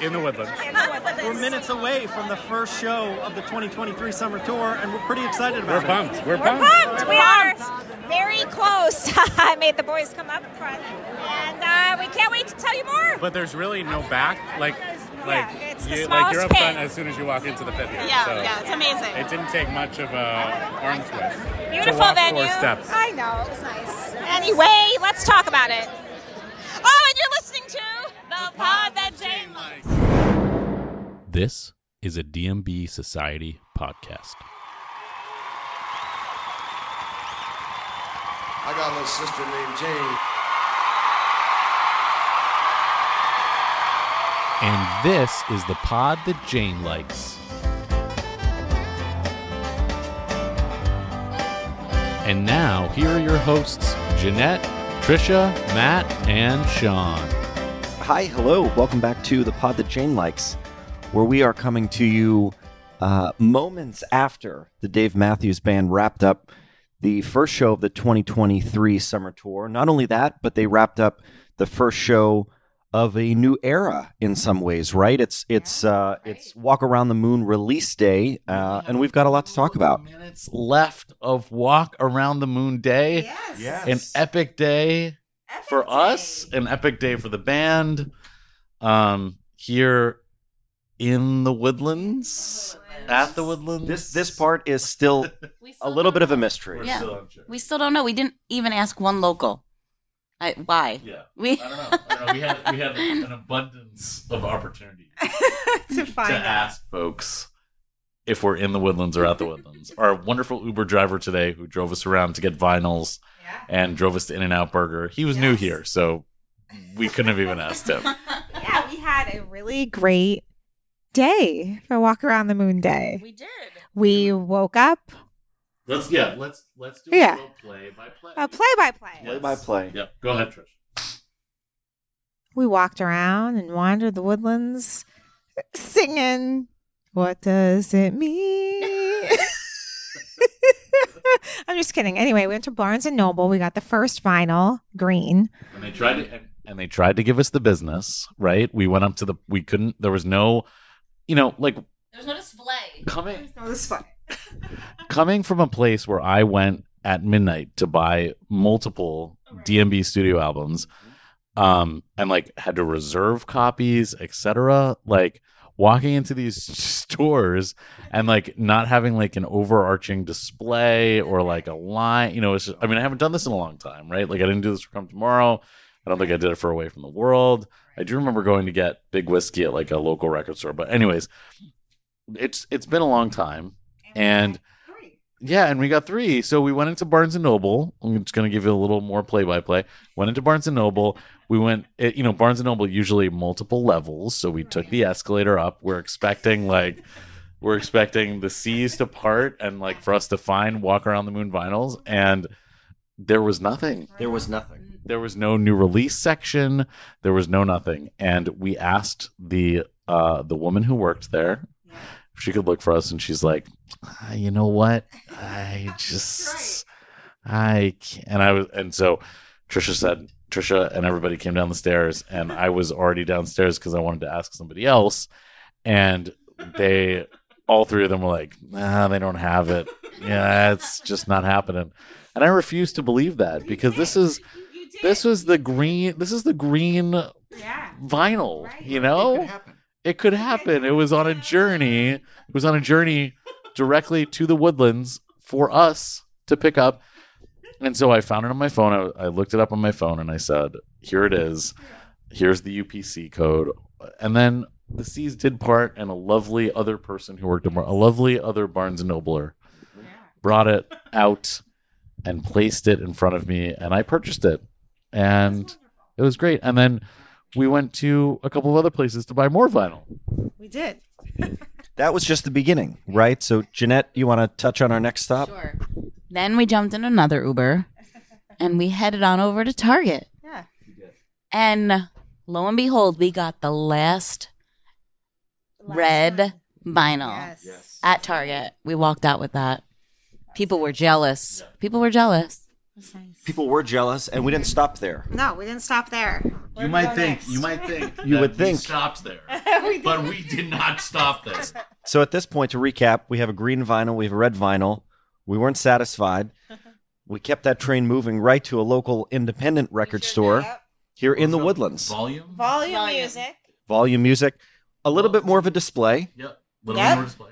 In the woodlands. We're minutes away from the first show of the 2023 summer tour, and we're pretty excited We're about it. pumped. We're bumped. We're pumped. pumped. We are very close. I made the boys come up front, and uh, we can't wait to tell you more. But there's really no back. Like, like, Yeah, it's the you, like you're up pit. front as soon as you walk into the pit. Here. Yeah, so yeah, it's amazing. It didn't take much of a arm twist. to Beautiful walk venue. Four steps. I know. It was nice. Anyway, let's talk about it. Oh, and you're listening to the pod that Jane loves. This is a DMB Society podcast. I got a little sister named Jane. And this is the pod that Jane likes. And now, here are your hosts Jeanette, Trisha, Matt, and Shawn. Hi, hello. Welcome back to the pod that Jane likes, where we are coming to you uh, moments after the Dave Matthews Band wrapped up the first show of the 2023 summer tour. Not only that, but they wrapped up the first show of a new era in some ways. Right? It's it's uh, it's Walk Around the Moon release day, uh, and we've got a lot to talk about. Minutes left of Walk Around the Moon Day. Yes. An epic day for us, an epic day for the band. Um, here in the woodlands, at the woodlands. This this part is still a little bit of a mystery. Yeah. We still don't know. We didn't even ask one local. I, why? Yeah. We I don't know. I don't know. We had we had an abundance of opportunities to find to ask folks if we're in the woodlands or at the woodlands. Our wonderful Uber driver today, who drove us around to get vinyls and drove us to In-N-Out Burger, he was new here, so we couldn't have even asked him. Yeah, we had a really great day for Walk Around the Moon Day. we did. We woke up, Let's yeah, let's let's do Yeah. a play by play. uh, play by play. Play by play. Yep. Go ahead, Trish. We walked around and wandered the woodlands singing, What does it mean? I'm just kidding. Anyway, we went to Barnes and Noble. We got the first vinyl, green. And they tried to and, and they tried to give us the business, right? We went up to the we couldn't there was no you know, like There's no display. coming That was fun. coming from a place where I went at midnight to buy multiple DMB studio albums, um, and like had to reserve copies, etc. Like walking into these stores and like not having like an overarching display or like a line, you know, it's just, I mean, I haven't done this in a long time, right? Like I didn't do this for Come Tomorrow. I don't think I did it for Away from the World. I do remember going to get big whiskey at like a local record store, but anyways, it's it's been a long time and yeah, and we got three. So we went into Barnes and Noble. I'm just going to give you a little more play by play. Went into Barnes and Noble. We went, it, you know, Barnes and Noble usually multiple levels. So we took the escalator up. We're expecting like, we're expecting the seas to part and like for us to find Walk Around the Moon vinyls. And there was nothing. There was nothing. There was no new release section. There was no nothing. And we asked the uh the woman who worked there if she could look for us, and she's like, "Ah, you know what? I just I can't. And I was and so Trisha said Trisha and everybody came down the stairs, and I was already downstairs because I wanted to ask somebody else, and they all three of them were like, nah, they don't have it. Yeah, it's just not happening. And I refuse to believe that because this is this was the green this is the green vinyl, you know? It could happen. It was on a journey. It was on a journey directly to the woodlands for us to pick up. And so I found it on my phone. I, I looked it up on my phone and I said, here it is. Here's the UPC code. And then the C's did part, and a lovely other person who worked at Bar- a lovely other Barnes and Nobler brought it out and placed it in front of me, and I purchased it, and it was great. And then we went to a couple of other places to buy more vinyl. We did. That was just the beginning, right? So, Jeanette, you want to touch on our next stop? Sure. Then we jumped in another Uber and we headed on over to Target. Yeah. And lo and behold, we got the last, red vinyl Yes. at Target. We walked out with that. People were jealous. People were jealous. Was nice. People were jealous, and we didn't stop there. No, we didn't stop there. You might think. You might think. You that would we think. stopped there, but we did not stop there. So at this point, to recap, we have a green vinyl, we have a red vinyl. We weren't satisfied. We kept that train moving right to a local independent record store here in the Woodlands. Volume. Volume, Volume. music. Volume music, a little bit more of a display. Yep. A little Yep. more display.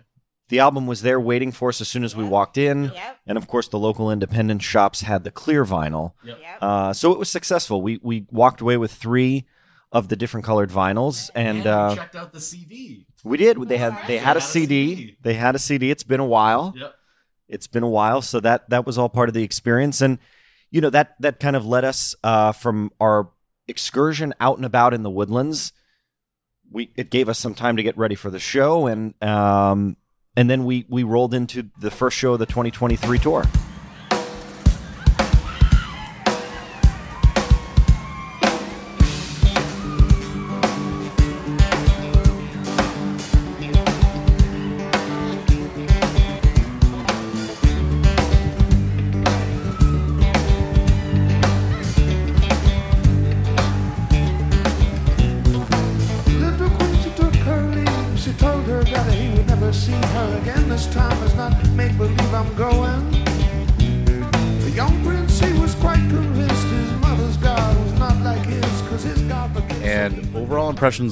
The album was there waiting for us as soon as we walked in. Yep. And of course, the local independent shops had the clear vinyl. Yep. Yep. Uh, so it was successful. We we walked away with three of the different colored vinyls, and we uh, checked out the CD. we did. They had they had a CD. They had a CD. It's been a while. Yep. It's been a while, so that that was all part of the experience, and you know that that kind of led us uh, from our excursion out and about in the woodlands. We it gave us some time to get ready for the show, and um, and then we we rolled into the first show of the 2023 tour.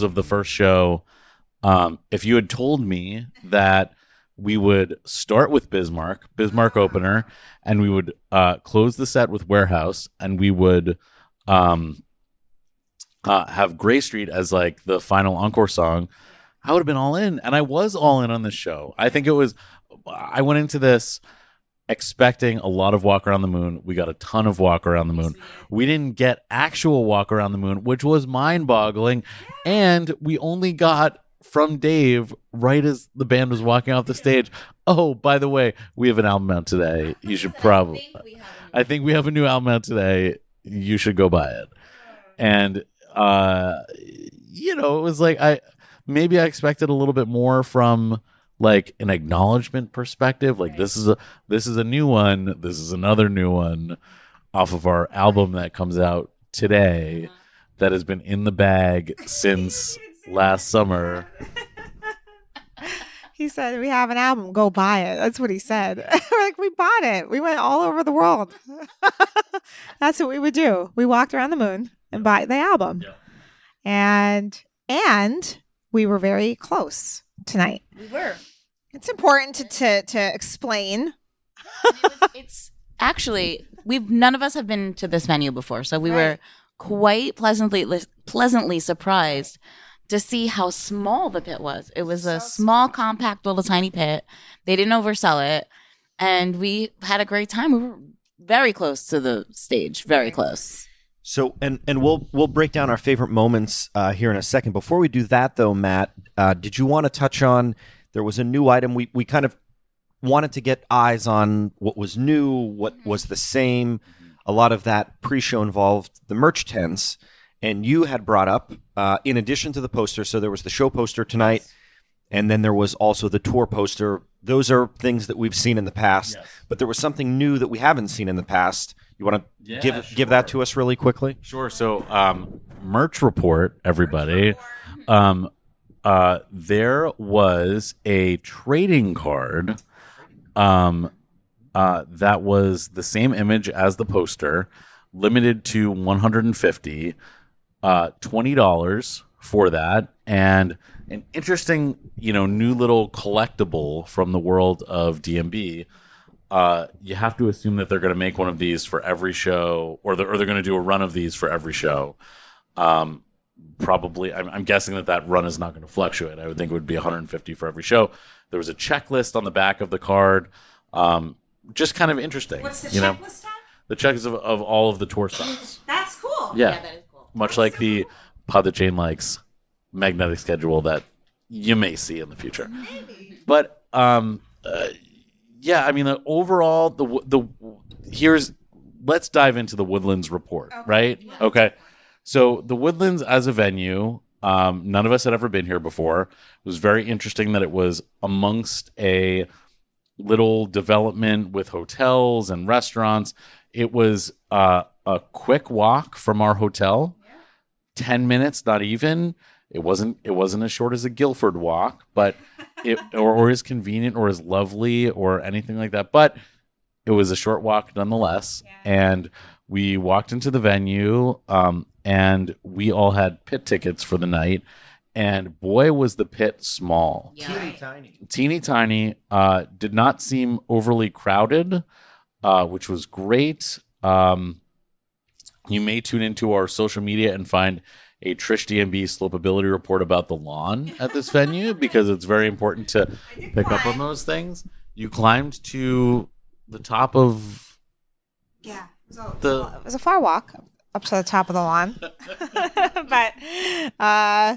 Of the first show. Um, if you had told me that we would start with Bismarck, Bismarck opener, and we would uh, close the set with Warehouse, and we would um, uh, have Gray Street as like the final encore song, I would have been all in, and I was all in on this show. I think it was. I went into this expecting a lot of Walk Around the Moon. We got a ton of Walk Around the Moon. We didn't get actual Walk Around the Moon, which was mind boggling. And we only got from Dave right as the band was walking off the stage. Oh, by the way, we have an album out today. You should probably. I think we have a new album out today. You should go buy it. And uh you know, it was like I maybe I expected a little bit more from like an acknowledgement perspective. Like this is a this is a new one. This is another new one off of our album that comes out today that has been in the bag since last summer. He said, "We have an album. Go buy it." That's what he said. We're like, we bought it. We went all over the world. That's what we would do. We walked around the moon and buy the album. Yeah. And and we were very close tonight. We were. It's important to to, to explain. it's actually we've none of us have been to this venue before, so we were quite pleasantly pleasantly surprised to see how small the pit was. It was a small, compact, little tiny pit. They didn't oversell it, and we had a great time. We were very close to the stage, very close. So and and we'll we'll break down our favorite moments uh, here in a second. Before we do that, though, Matt, uh, did you want to touch on? There was a new item. We we kind of wanted to get eyes on what was new, what was the same. A lot of that pre-show involved the merch tents, and you had brought up, uh, in addition to the poster. So there was the show poster tonight, and then there was also the tour poster. Those are things that we've seen in the past, but there was something new that we haven't seen in the past. You want to Yeah, give give that to us really quickly? Sure. So, um, merch report, everybody. Um, uh, there was a trading card, um, uh, that was the same image as the poster, limited to 150, uh, twenty dollars for that, and an interesting, you know, new little collectible from the world of DMB uh, you have to assume that they're going to make one of these for every show, or they're, or they're going to do a run of these for every show. Um, probably, I'm, I'm guessing that that run is not going to fluctuate. I would think it would be 150 for every show. There was a checklist on the back of the card. Um, just kind of interesting. What's the you know, the checklist of, of all of the tour stops. That's cool. Yeah, that is cool. much like the pod that Jane likes magnetic schedule that you may see in the future. Maybe. But um, uh, yeah, I mean, the overall, the the here's let's dive into the Woodlands report, right? Okay, so the Woodlands as a venue, um, none of us had ever been here before. It was very interesting that it was amongst a little development with hotels and restaurants. It was uh, a quick walk from our hotel, ten minutes, not even. It wasn't. It wasn't as short as a Guilford walk, but it or, or as convenient or as lovely or anything like that. But it was a short walk nonetheless, and we walked into the venue, um, and we all had pit tickets for the night. And boy, was the pit small Teeny tiny. teeny tiny uh did not seem overly crowded uh which was great um you may tune into our social media and find a Trish DMB slopability report about the lawn at this venue because it's very important to pick up on those things. You climbed to the top of Yeah. So the it was a far walk up to the top of the lawn. but uh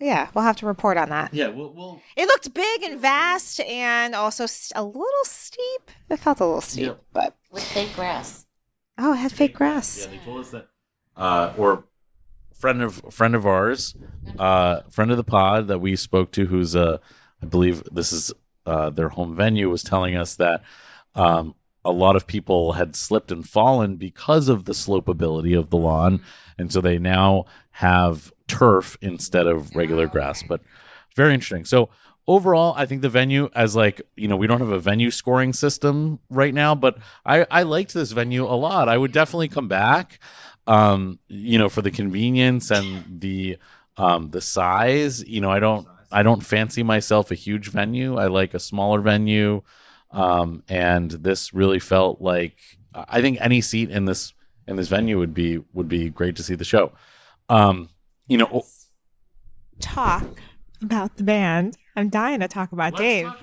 yeah, we'll have to report on that. yeah. We'll, we'll It looked big and vast and also a little steep. It felt a little steep, Yeah. but With fake grass. oh, it had fake grass. Yeah, they told us that. Uh, or friend of friend of ours, uh, friend of the pod that we spoke to, who's uh, I believe this is uh, their home venue, was telling us that um, a lot of people had slipped and fallen because of the slopeability of the lawn, and so they now have turf instead of regular grass. But very interesting. So overall, I think the venue, as like you know, we don't have a venue scoring system right now, but I I liked this venue a lot. I would definitely come back. Um, you know, for the convenience and the um the size. You know, I don't I don't fancy myself a huge venue. I like a smaller venue. Um, and this really felt like I think any seat in this in this venue would be would be great to see the show. Um, you know, Talk about the band. I'm dying to talk about Dave.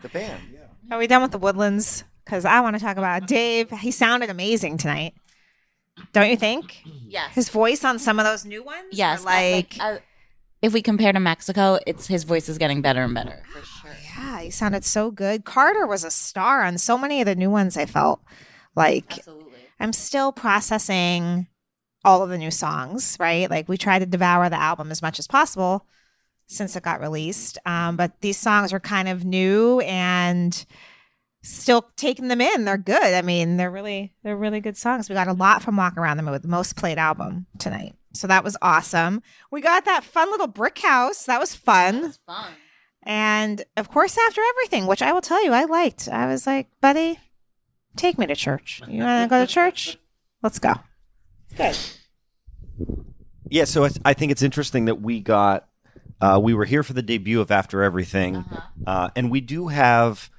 The band, yeah. Are we done with the woodlands? Because I want to talk about Dave. He sounded amazing tonight. Don't you think? Yes. His voice on some of those new ones? yes. were like, uh, if we compare to Mexico, it's his voice is getting better and better. For sure. yeah, he sounded so good. Carter was a star on so many of the new ones. I felt like Absolutely. I'm still processing all of the new songs, right? Like we try to devour the album as much as possible since it got released. Um, but these songs are kind of new and still taking them in. They're good. I mean, they're really they're really good songs. We got a lot from Walk Around the Moon, the most played album tonight. So that was awesome. We got that fun little brick house. That was fun. Fun. And of course, after everything, which I will tell you, I liked. I was like, buddy, take me to church. You want to go to church? Let's go. Good. Yeah, so I, I think it's interesting that we got, uh, we were here for the debut of After Everything, uh, and we do have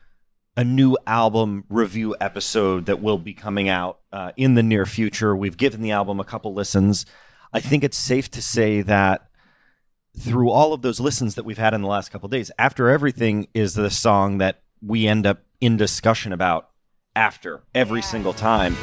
a new album review episode that will be coming out uh, in the near future. We've given the album a couple listens. I think it's safe to say that through all of those listens that we've had in the last couple days, After Everything is the song that we end up in discussion about after every single time.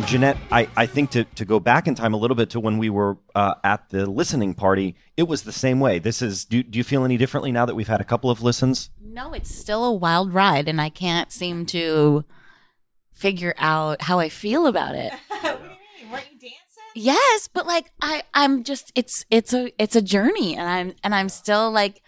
And Jeanette, I, I think to, to go back in time a little bit to when we were uh, at the listening party, it was the same way. This is do, do you feel any differently now that we've had a couple of listens? No, it's still a wild ride, and I can't seem to figure out how I feel about it. Weren't you dancing? Yes, but like I, I'm just it's it's a it's a journey, and I'm and I'm still like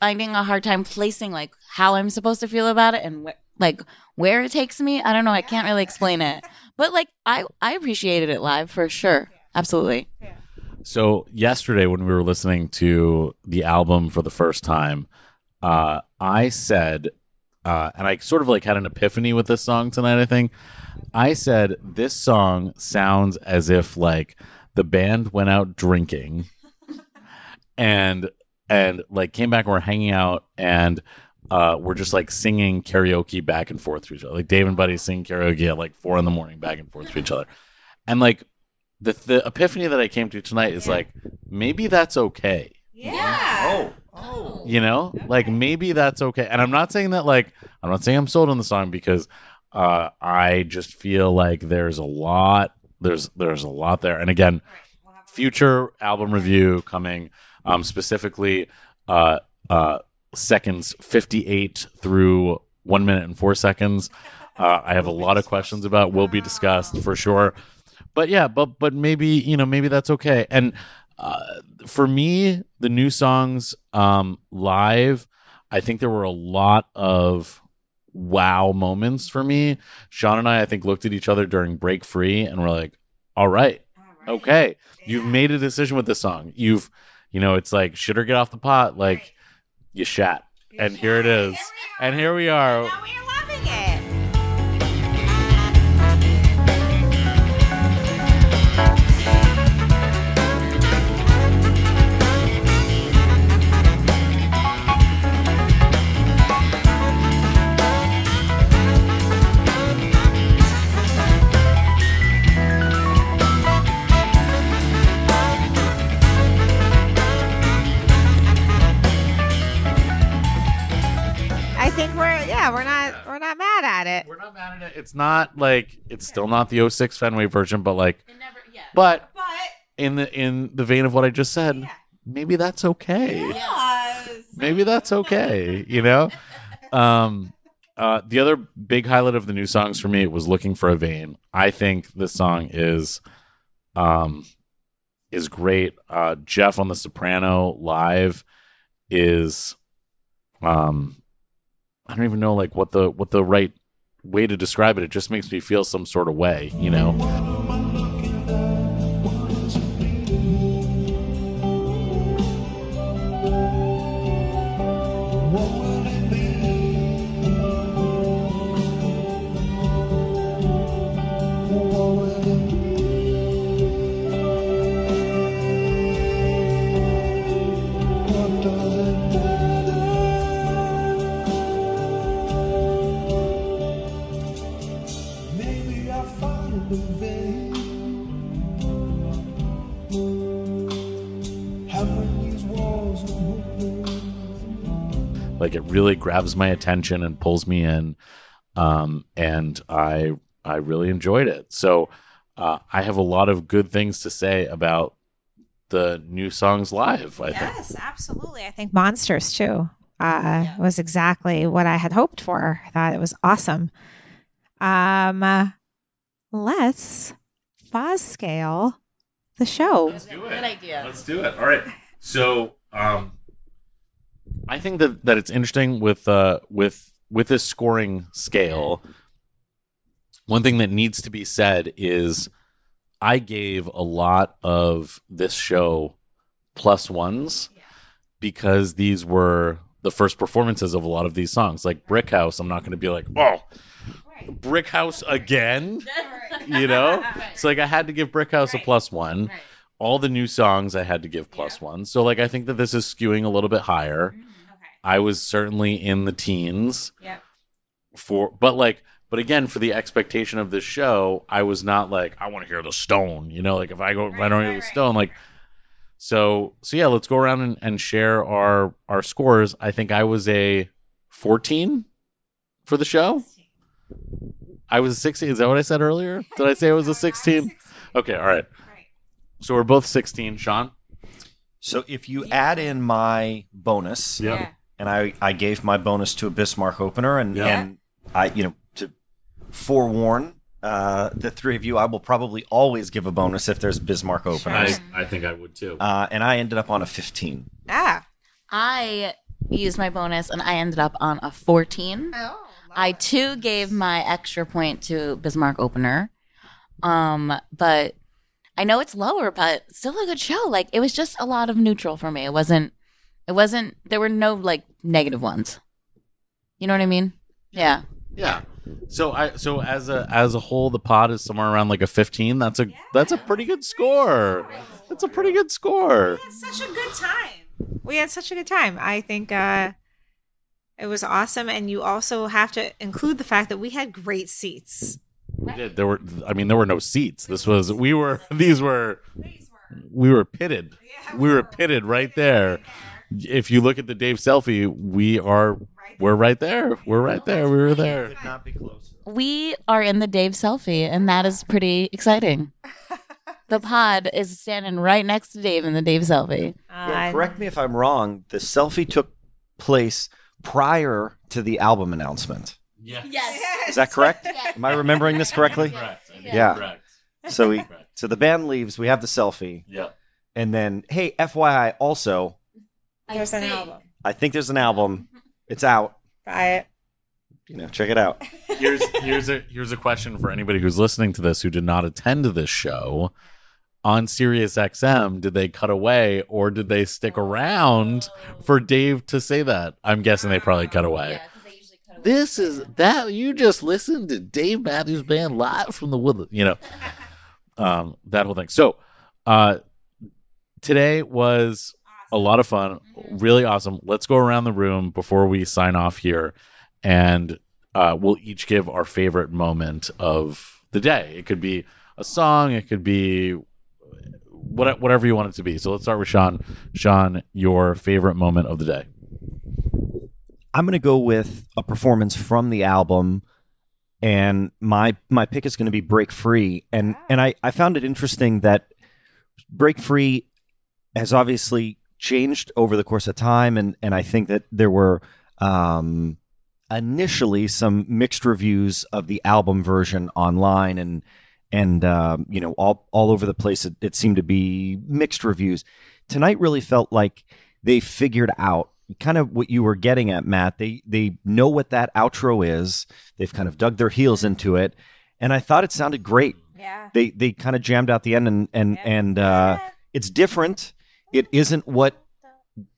finding a hard time placing like how I'm supposed to feel about it and wh- like where it takes me. I don't know. I can't really explain it, but like I I appreciated it live for sure. Absolutely. So yesterday when we were listening to the album for the first time, uh, I said, uh, and I sort of like had an epiphany with this song tonight. I think I said this song sounds as if like the band went out drinking, and and like came back and we're hanging out and. Uh, we're just like singing karaoke back and forth to each other. Like Dave and Buddy sing karaoke at like four in the morning back and forth to each other. And like the the epiphany that I came to tonight is like maybe that's okay. Yeah. Oh, Oh. You know, like maybe that's okay. And I'm not saying that like I'm not saying I'm sold on the song because uh, I just feel like there's a lot. There's there's a lot there, and again, future album review coming. Um, specifically, uh, uh, seconds fifty eight through one minute and four seconds. Uh, I have a lot of questions about. Will be discussed for sure. But yeah, but but maybe you know maybe that's okay. And uh, for me, the new songs um, live, I think there were a lot of wow moments for me. Shawn and I, I think, looked at each other during break free and we're like, all right, okay, you've made a decision with this song. You've, you know, it's like, shit or get off the pot. Like, you shat. And here it is. And here we are. It. We're not mad at it. It's not like, it's still not the 06 Fenway version, but like, never, yeah. but But in the in the vein of what I just said, maybe that's okay. Maybe that's okay, you know? Um uh the other big highlight of the new songs for me was looking for a vein. I think this song is um is great. Uh Jeff on the soprano live is um I don't even know like what the what the right way to describe it. It just makes me feel some sort of way, you know? Really grabs my attention and pulls me in um, and i i really enjoyed it so uh, i have a lot of good things to say about the new songs live i think Yes, absolutely. I think Monsters too uh, was exactly what I had hoped for. I thought it was awesome. Um, uh, let's Foz scale the show. Let's do it. Good idea. let's do it all right so um i think that that it's interesting with uh with with this scoring scale. One thing that needs to be said is i gave a lot of this show plus ones because these were the first performances of a lot of these songs. Like brick house i'm not going to be like oh brick house again? You know? So like i had to give brick house a plus one. All the new songs I had to give plus one. So like I think that this is skewing a little bit higher. I was certainly in the teens. Yep. For but like but again for the expectation of this show, I was not like I want to hear the Stone, you know, like if I go if I don't hear the Stone like so so yeah, let's go around and, and share our our scores. I think I was a 14 for the show. I was a 16. Is that what I said earlier? Did I say I was a 16? Okay, all right. So we're both 16, Shawn. So if you add in my bonus, Yeah. And I, I gave my bonus to a Bismarck opener, and, Yeah. and I, you know, to forewarn uh, the three of you, I will probably always give a bonus if there's Bismarck openers. I, I think I would too. Uh, and I ended up on a 15. Ah. I used my bonus and I ended up on a 14. Oh. I too gave my extra point to Bismarck opener. Um, but I know it's lower, but still a good show. Like it was just a lot of neutral for me. It wasn't it wasn't there were no like negative ones. You know what I mean? Yeah. yeah. So I so as a as a whole, the pod is somewhere around like a 15. That's a that's a pretty good score. That's a pretty good score. We had such a good time. We had such a good time. I think uh, it was awesome, and you also have to include the fact that we had great seats. We did. There were. I mean, there were no seats. This was. We were. These were. We were pitted. We were pitted right there. If you look at the Dave selfie, we are. We're right there. We're right there. We were there. Could not be closer. we are in the Dave selfie, and that is pretty exciting. The pod is standing right next to Dave in the Dave selfie. Uh, yeah, correct me if I'm wrong. The selfie took place prior to the album announcement. Yeah. Yes. Is that correct? Am I remembering this correctly? Correct. I think Yeah. correct. So we so the band leaves. We have the selfie, Yeah. and then hey, FYI, also, There's an album. I think there's an album. It's out. Buy it. You know, check it out. Here's here's a here's a question for anybody who's listening to this who did not attend this show. On Sirius XM, did they cut away or did they stick around for Dave to say that? I'm guessing they probably cut away. This is that you just listened to Dave Matthews Band live from the Woodland, you know, um, that whole thing. So, uh, today was a lot of fun, really awesome. Let's go around the room before we sign off here, and uh, we'll each give our favorite moment of the day. It could be a song, it could be what, whatever you want it to be. So let's start with Shawn. Shawn, your favorite moment of the day. I'm going to go with a performance from the album, and my my pick is going to be "Break Free." and And I I found it interesting that "Break Free" has obviously changed over the course of time, and and I think that there were um, initially some mixed reviews of the album version online, and and um, you know all all over the place. It, it seemed to be mixed reviews. Tonight really felt like they figured out kind of what you were getting at, Matt. They they know what that outro is. They've kind of dug their heels into it, and I thought it sounded great. Yeah. They they kind of jammed out the end, and and and uh, it's different. It isn't what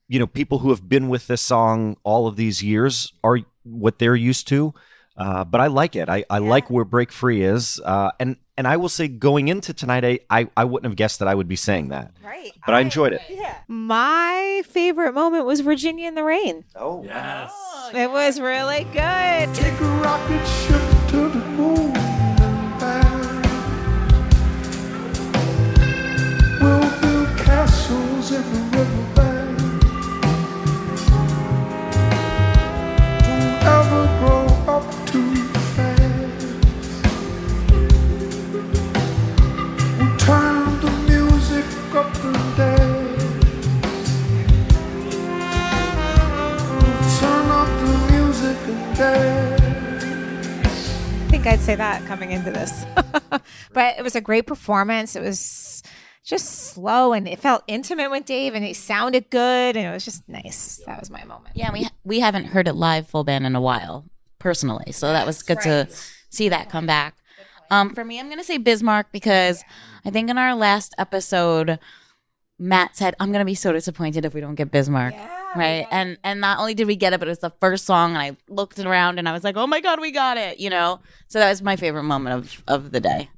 you know people who have been with this song all of these years are what they're used to. Uh, but I like it. I, I like where Break Free is, uh, and and I will say going into tonight, I, I I wouldn't have guessed that I would be saying that, Right. but I enjoyed it. yeah. My favorite moment was Virginia in the Rain. Oh, Yes. It was really good. I'd say that coming into this. but it was a great performance. It was just slow and it felt intimate with Dave and he sounded good and it was just nice. That was my moment. Yeah, we we haven't heard it live full band in a while, personally. So that was good to see that come back. Um, for me, I'm gonna say Bismarck because I think in our last episode, Matt said, "I'm gonna be so disappointed if we don't get Bismarck." right, and and not only did we get it, but it was the first song, and I looked around and I was like, "Oh my god, we got it!" You know. So that was my favorite moment of of the day.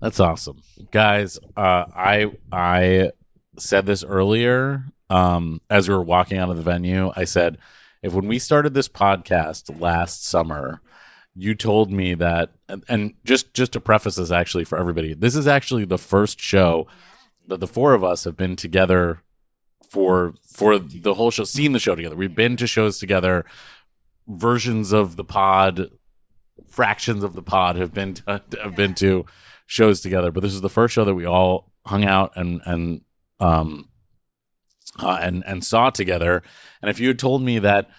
That's awesome, guys. Uh, I I said this earlier um, as we were walking out of the venue. I said, if when we started this podcast last summer, you told me that, and, just just to preface this, actually for everybody, this is actually the first show that the four of us have been together for for the whole show, seen the show together. We've been to shows together. Versions of the pod, fractions of the pod have been to, have been to shows together, but this is the first show that we all hung out and and um uh, and and saw together. And if you had told me that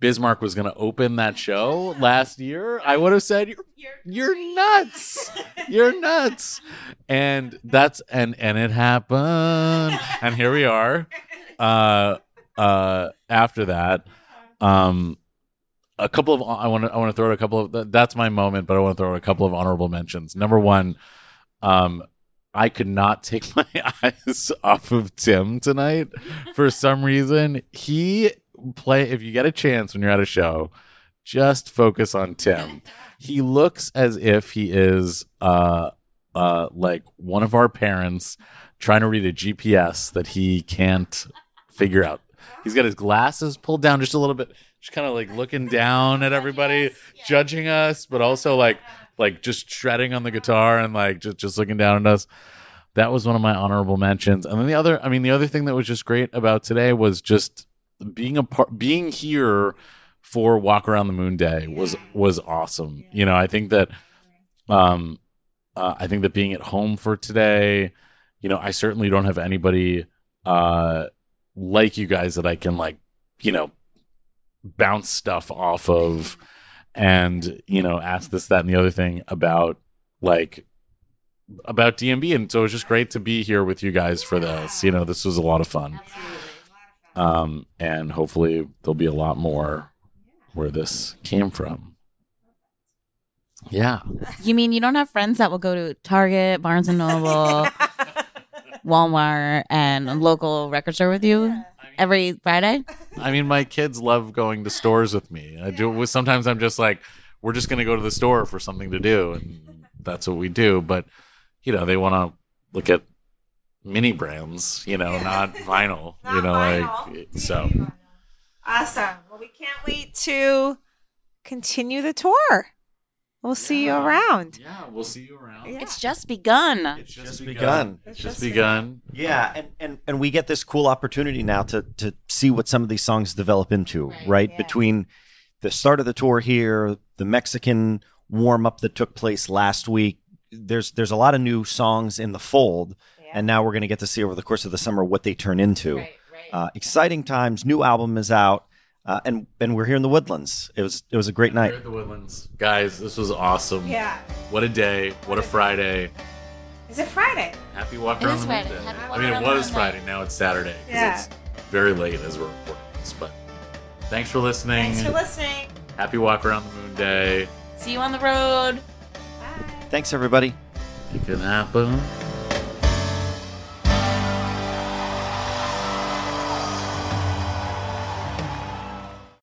Bismarck was going to open that show last year, I would have said you're you're nuts. You're nuts. And that's and and it happened. And here we are. Uh uh after that um a couple of I want to I want to throw out a couple of that's my moment, but I want to throw out a couple of honorable mentions. Number one, um, I could not take my eyes off of Tim tonight for some reason. He play if you get a chance when you're at a show, just focus on Tim. He looks as if he is uh uh like one of our parents trying to read a GPS that he can't figure out. He's got his glasses pulled down just a little bit, just kind of like looking down at everybody, judging us, but also like like just shredding on the guitar and like just just looking down at us. That was one of my honorable mentions. And then the other, I mean, the other thing that was just great about today was just being a part, being here for Walk Around the Moon Day was was awesome. You know, I think that um uh, I think that being at home for today, you know, I certainly don't have anybody uh like you guys that I can like, you know, bounce stuff off of and, you know, ask this, that, and the other thing about like about DMB. And so it was just great to be here with you guys for this. You know, this was a lot of fun. Um, and hopefully there'll be a lot more where this came from. Yeah. You mean you don't have friends that will go to Target, Barnes and Noble, Walmart, and a local record store with you every Friday? I mean, my kids love going to stores with me. I do. Sometimes I'm just like, we're just going to go to the store for something to do, and that's what we do. But you know, they want to look at mini brands, you know, not vinyl. Not you know, vinyl. like so. Awesome. Well, we can't wait to continue the tour. We'll see you around. Yeah, we'll see you around. It's just begun. It's Just begun. It's just begun. Yeah, and, and, and we get this cool opportunity now to to see what some of these songs develop into, right? yeah. Between the start of the tour here, the Mexican warm up that took place last week, there's there's a lot of new songs in the fold, and now we're going to get to see over the course of the summer what they turn into. Right, Uh, exciting times. New album is out, uh, and and we're here in the Woodlands. It was it was a great night. Here at the Woodlands, guys. This was awesome. Yeah. What a day! What a Friday! Is it Friday? Happy walk It around is the Friday. moon day. Happy walk I mean, around it the was moon Friday. day. Now it's Saturday. 'cause Yeah. It's very late as we're recording this, but thanks for listening. Thanks for listening. Happy walk around the moon day. See you on the road. Thanks, everybody. It can happen.